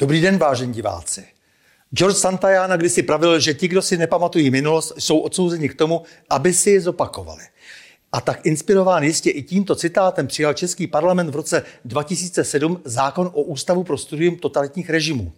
Dobrý den, vážení diváci. George Santayana kdysi pravil, že ti, kdo si nepamatují minulost, jsou odsouzeni k tomu, aby si ji zopakovali. A tak inspirován jistě i tímto citátem přijal Český parlament v roce 2007 zákon o Ústavu pro studium totalitních režimů.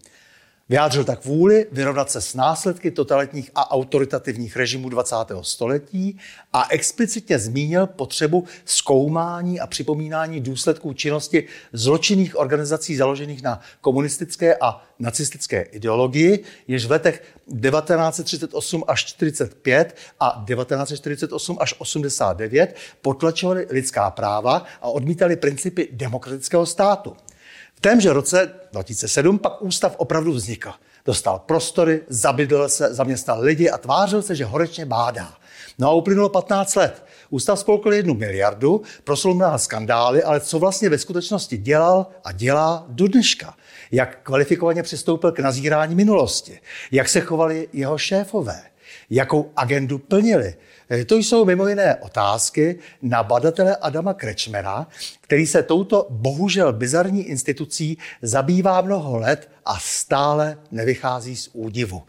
Vyjádřil tak vůli vyrovnat se s následky totalitních a autoritativních režimů 20. století a explicitně zmínil potřebu zkoumání a připomínání důsledků činnosti zločinných organizací založených na komunistické a nacistické ideologii, jež v letech 1938 až 45 a 1948 až 89 potlačovaly lidská práva a odmítali principy demokratického státu. Témže roce 2007 pak ústav opravdu vznikl. Dostal prostory, zabydl se, zaměstnal lidi a tvářil se, že horečně bádá. No a uplynulo 15 let. Ústav spolkl jednu miliardu, proslul mnoha skandály, ale co vlastně ve skutečnosti dělal a dělá do dneška? Jak kvalifikovaně přistoupil k nazírání minulosti? Jak se chovali jeho šéfové? Jakou agendu plnili? Eh, to jsou mimo jiné otázky na badatele Adama Krečmera, který se touto bohužel bizarní institucí zabývá mnoho let a stále nevychází z údivu.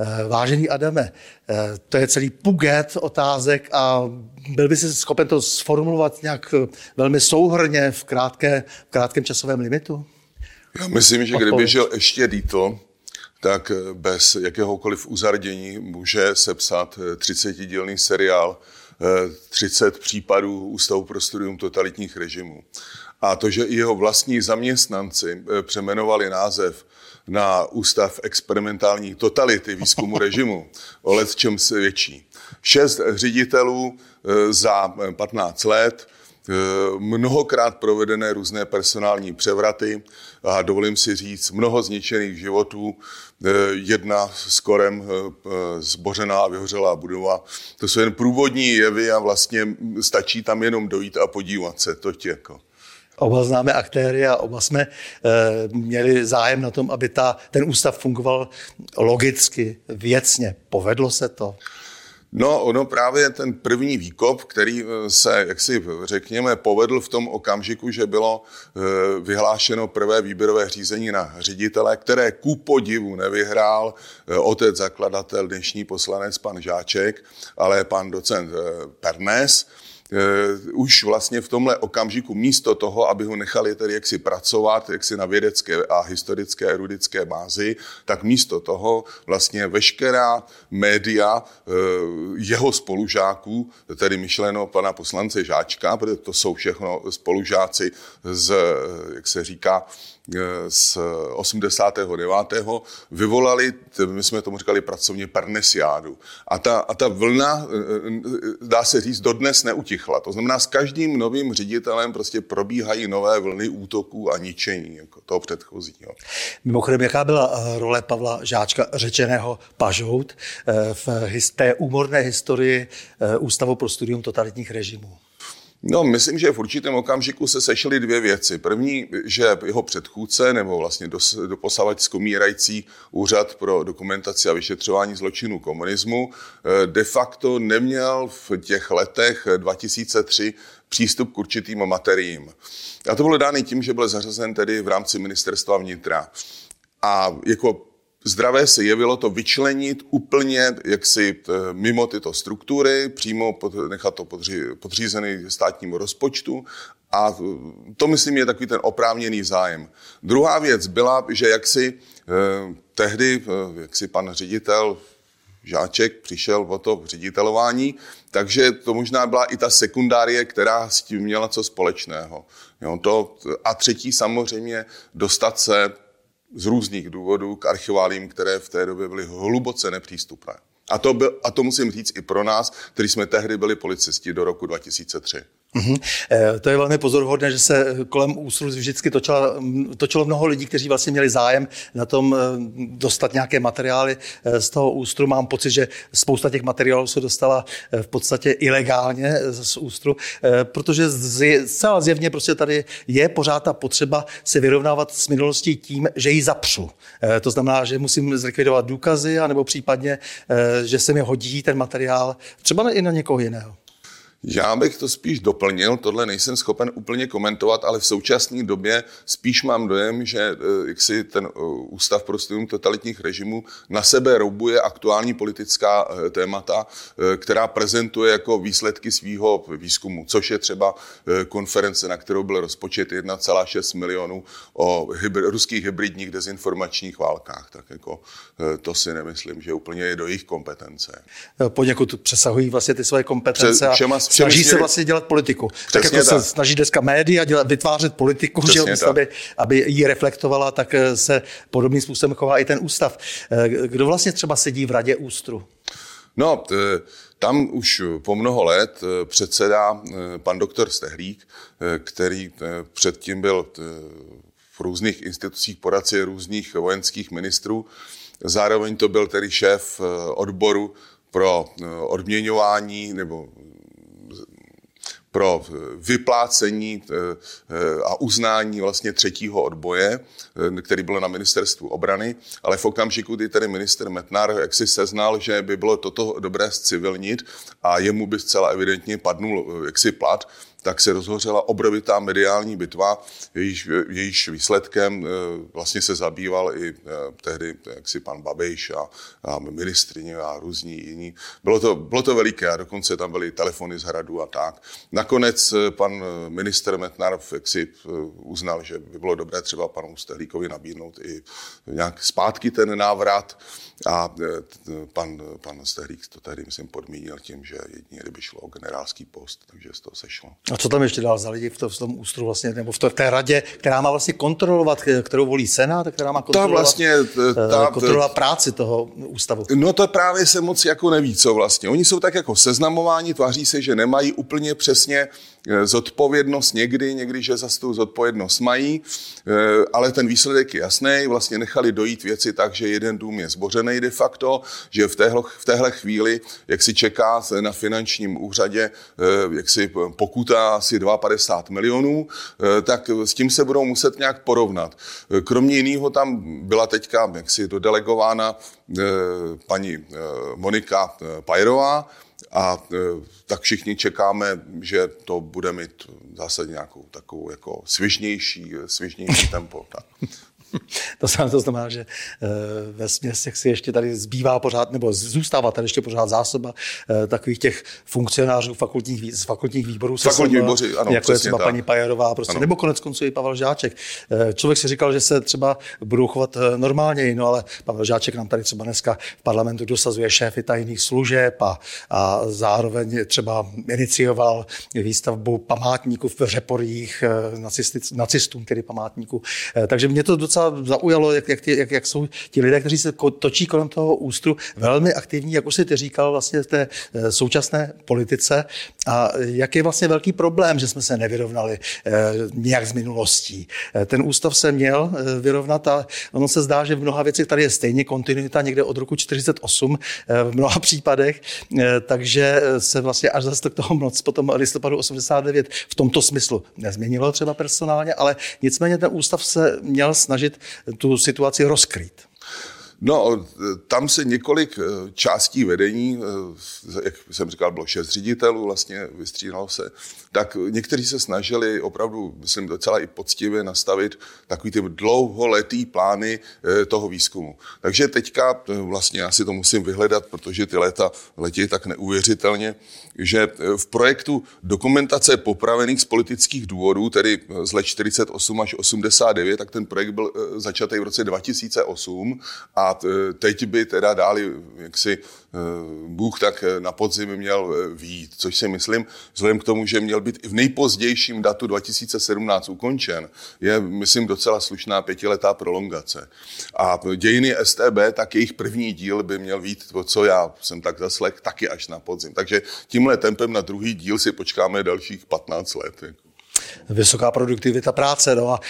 Eh, vážený Adame, eh, to je celý puget otázek a byl by si schopen to sformulovat nějak velmi souhrně v, krátké, v krátkém časovém limitu? Já myslím, že kdyby žil ještě Dítl, tak eh, bez jakéhokoliv uzardění může sepsat 30-dílný eh, seriál 30 eh, případů Ústavu pro studium totalitních režimů. A to, že i jeho vlastní zaměstnanci přemenovali název na Ústav experimentální totality výzkumu režimu, o let čem se větší. Šest ředitelů za 15 let, mnohokrát provedené různé personální převraty a dovolím si říct mnoho zničených životů, Eh, jedna s korem eh, eh, zbořená a vyhořelá budova. To jsou jen průvodní jevy a vlastně stačí tam jenom dojít a podívat se. To tě jako. Oba známe aktéry a oba jsme e, měli zájem na tom, aby ta, ten ústav fungoval logicky, věcně. Povedlo se to? No, ono právě ten první výkop, který eh, se, jak si řekněme, povedl v tom okamžiku, že bylo eh, vyhlášeno prvé výběrové řízení na ředitele, které ku podivu nevyhrál eh, otec zakladatel, dnešní poslanec pan Žáček, ale pan docent Pernes, už vlastně v tomhle okamžiku místo toho, aby ho nechali tedy jaksi pracovat, jaksi na vědecké a historické erudické bázi, tak místo toho vlastně veškerá média eh, jeho spolužáků, tedy myšleno pana poslance Žáčka, protože to jsou všechno spolužáci z, jak se říká, z 89. vyvolali, my jsme tomu říkali pracovně parnesiádu. A ta, a ta vlna, dá se říct, dodnes neutichla. To znamená, s každým novým ředitelem prostě probíhají nové vlny útoků a ničení jako toho předchozího. Mimochodem, jaká byla eh, role Pavla Žáčka, řečeného Pažout, eh, v té úmorné historii eh, Ústavu pro studium totalitních režimů? No, myslím, že v určitém okamžiku se sešly dvě věci. První, že jeho předchůdce, nebo vlastně doposavať zkomírající úřad pro dokumentaci a vyšetřování zločinů komunismu, eh, de facto neměl v těch letech 2003 přístup k určitým materiím. A to bylo dáno tím, že byl zařazen tedy v rámci ministerstva vnitra. A jako Zdravé se jevilo to vyčlenit úplně jaksi mimo tyto struktury, přímo nechat to podří, podřízený státnímu rozpočtu a to, myslím, je takový ten oprávněný zájem. Druhá věc byla, že jaksi eh, tehdy, eh, jaksi pan ředitel Žáček přišel o to ředitelování, takže to možná byla i ta sekundárie, která s tím měla co společného. Jo, to, a třetí samozřejmě dostat se z různých důvodů k archiválím, které v té době byly hluboce nepřístupné. A to, byl, a to musím říct i pro nás, kteří jsme tehdy byli policisti do roku 2003. Mm-hmm. To je velmi pozoruhodné, že se kolem úsru vždycky točilo, točilo mnoho lidí, kteří vlastně měli zájem na tom eh, dostat nějaké materiály eh, z toho ústru. Mám pocit, že spousta těch materiálů se dostala v podstatě ilegálně z ústru, protože zcela zjevně prostě tady je pořád ta potřeba se vyrovnávat s minulostí tím, že ji zapřu. To znamená, že musím zlikvidovat důkazy, anebo případně, že se mi hodí ten materiál třeba i na někoho jiného. Já bych to spíš doplnil, tohle nejsem schopen úplně komentovat, ale v současné době spíš mám dojem, že eh, jak si ten eh, Ústav pro studium totalitních režimů na sebe roubuje aktuální politická eh, témata, která prezentuje jako výsledky svého výzkumu, což je třeba konference, na kterou byl rozpočet 1,6 milionů o hybr- ruských hybridních dezinformačních válkách. Tak jako to si nemyslím, že úplně je do jejich kompetence. Poněkud přesahují vlastně ty svoje kompetence. Před, všema, snaží se vlastně dělat politiku. Přesně tak jako tak. se snaží dneska média dělat, vytvářet politiku, že aby, aby ji reflektovala, tak eh, se podobným způsobem chová i ten ústav. Eh, kdo vlastně třeba sedí v radě ústru? No, tam už po mnoho let eh, předsedá pan doktor Stehlík, který předtím byl v různých institucích poradci různých vojenských ministrů. Zároveň to byl tedy šéf odboru pro odměňování nebo pro vyplácení eh, eh, a uznání vlastně třetího odboje, eh, který byl na ministerstvu obrany, ale v okamžiku, kdy tedy minister Metnar jak si seznal, že by bylo toto dobré zcivilnit a jemu by zcela evidentně padnul jaksi plat, tak se rozhořela obrovitá mediální bitva, jejíž, jejíž výsledkem eh, vlastně se zabýval i eh, tehdy jaksi pan Babiš a, a ministrině a různí jiní. Bylo to, bylo to veliké a dokonce tam byly telefony z hradu a tak. Nakonec eh, pan minister Metnar jaksi uznal, že by bylo dobré třeba panu Stehlíkovi nabídnout i nějak zpátky ten návrat a pan, pan Stehlík to tehdy, myslím, podmínil tím, že jedině by šlo o generálský post, takže z toho sešlo. A co tam ještě dál za lidi v, tom, v tom ústru vlastně, nebo v, to, v té radě, která má vlastně kontrolovat, kterou volí Senát, která má kontrolovat, ta vlastně, eh, ta, kontrolovat práci toho ústavu? No to právě se moc jako neví, co vlastně. Oni jsou tak jako seznamováni, tváří se, že nemají úplně přesně Eh, zodpovědnost někdy, někdy, že za tu zodpovědnost mají, eh, ale ten výsledek je jasný. Vlastně nechali dojít věci tak, že jeden dům je zbořený de facto, že v téhle, v téhle chvíli, jak si čeká na finančním úřadě, eh, jak si pokuta asi 52 milionů, tak s tím se budou muset nějak porovnat. Kromě jiného tam byla teďka jaksi dodelegována paní Monika Pajrová, a tak všichni čekáme, že to bude mít zase nějakou takovou jako svižnější, svižnější tempo. Tak. to, to znamená, že eh, ve směs si ještě tady zbývá pořád, nebo zůstává tady ještě pořád zásoba eh, takových těch funkcionářů fakultních, z fakultních výborů. Fakultní výbory, ano, Jako je třeba tak. paní Pajerová, prostě, nebo konec konců i Pavel Žáček. Eh, člověk si říkal, že se třeba budou chovat normálně, no ale Pavel Žáček nám tady třeba dneska v parlamentu dosazuje šéfy tajných služeb a, a zároveň třeba inicioval výstavbu památníků v Řeporích nacistům, tedy památníků. Takže mě to docela docela zaujalo, jak, jak, ty, jak, jak jsou ti lidé, kteří se točí kolem toho ústru, velmi aktivní, jak už si ty říkal, vlastně v té eh, současné politice. A jak je vlastně velký problém, že jsme se nevyrovnali eh, nějak z minulostí. Eh, ten ústav se měl vyrovnat a ono se zdá, že v mnoha věcech tady je stejně kontinuita někde od roku 48 v mnoha případech, takže se vlastně až zase k toho moc potom listopadu 89 v tomto smyslu nezměnilo třeba personálně, ale nicméně ten ústav se měl snažit snažit tu situaci rozkrýt. No, tam se několik eh, částí vedení, eh, jak jsem říkal, bylo šest ředitelů, vlastně vystřídalo se, tak někteří se snažili opravdu, myslím, docela i poctivě nastavit takový ty dlouholetý plány eh, toho výzkumu. Takže teďka vlastně já si to musím vyhledat, protože ty léta letí tak neuvěřitelně, že v projektu dokumentace popravených z politických důvodů, tedy z let 48 až 89, tak ten projekt byl začatý v roce 2008 a E, teď by teda dali, jak si e, Bůh tak na podzim měl výjít, což si myslím, vzhledem k tomu, že měl být i v nejpozdějším datu 2017 ukončen, je, myslím, docela slušná pětiletá prolongace. A dějiny STB, tak jejich první díl by měl být, to, co já jsem tak zaslech, taky až na podzim. Takže tímhle tempem na druhý díl si počkáme dalších 15 let. Jako. Vysoká produktivita práce. No a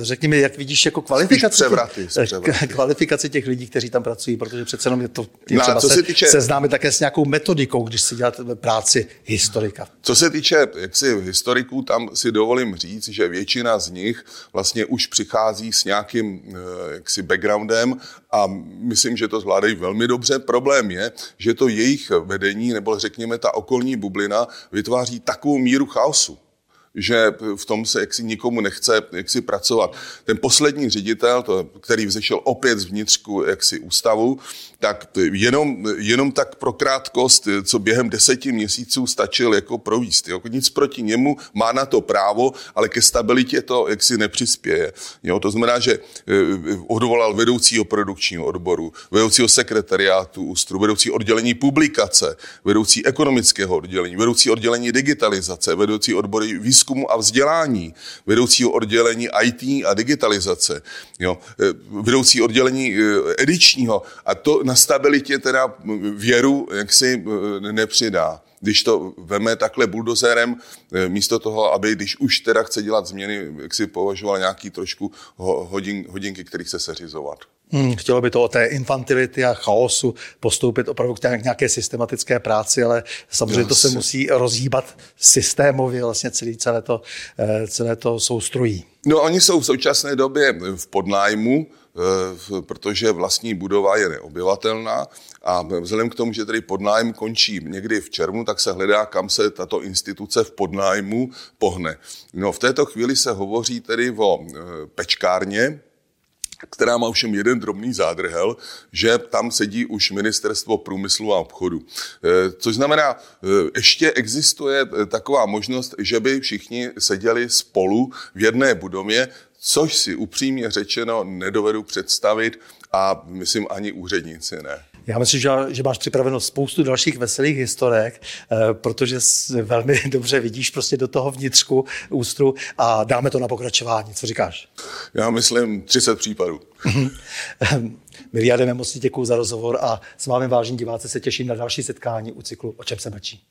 řekni mi, jak vidíš jako kvalifikaci, převraty, těch, kvalifikaci těch lidí, kteří tam pracují, protože přece jenom je to je no, třeba co se, se týče, seznámit také s nějakou metodikou, když si dělat práci historika. Co se týče jaksi historiků, tam si dovolím říct, že většina z nich vlastně už přichází s nějakým jaksi backgroundem a myslím, že to zvládají velmi dobře. Problém je, že to jejich vedení, nebo řekněme ta okolní bublina, vytváří takovou míru chaosu, že v tom se jaksi nikomu nechce jaksi pracovat. Ten poslední ředitel, to, který vzešel opět z vnitřku jaksi ústavu, tak jenom, jenom tak pro krátkost, co během deseti měsíců stačil jako províst. Jo. Nic proti němu, má na to právo, ale ke stabilitě to jaksi nepřispěje. Jo. To znamená, že eh, odvolal vedoucího produkčního odboru, vedoucího sekretariátu ústru, vedoucí oddělení publikace, vedoucí ekonomického oddělení, vedoucí oddělení digitalizace, vedoucí odbory výzkumu a vzdělání, vedoucího oddělení IT a digitalizace, jo. Eh, vedoucí oddělení eh, edičního a to na stabilitě teda věru jaksi eh, nepřidá. Když to veme takhle buldozerem, eh, místo toho, aby když už teda chce dělat změny, jak si považoval nějaký trošku hodin, hodinky, kterých se seřizovat. Hmm, chtělo by to o té infantility a chaosu postoupit opravdu k nějaké systematické práci, ale samozřejmě to se musí rozhýbat systémově, vlastně celý, celé, to, eh, celé to soustrojí. No oni jsou v současné době v podnájmu, Eh, protože vlastní budova je neobyvatelná a vzhledem k tomu, že tedy podnájem končí někdy v červnu, tak se hledá, kam se tato instituce v podnájmu pohne. No v této chvíli se hovoří tedy o eh, pečkárně, která má všem jeden drobný zádrhel, že tam sedí už ministerstvo průmyslu a obchodu. Eh, což znamená, ještě existuje taková možnost, že by všichni seděli spolu v jedné budově, což si upřímně řečeno nedovedu představit a myslím ani úředníci ne. Já myslím, že, že máš připraveno spoustu dalších veselých historek, eh, protože velmi dobře vidíš prostě do toho vnitřku ústru a dáme to na pokračování. Co říkáš? Já myslím 30 případů. Milí Ademe, moc děkuji za rozhovor a s vámi vážení diváci se těším na další setkání u cyklu O čem se mlčí.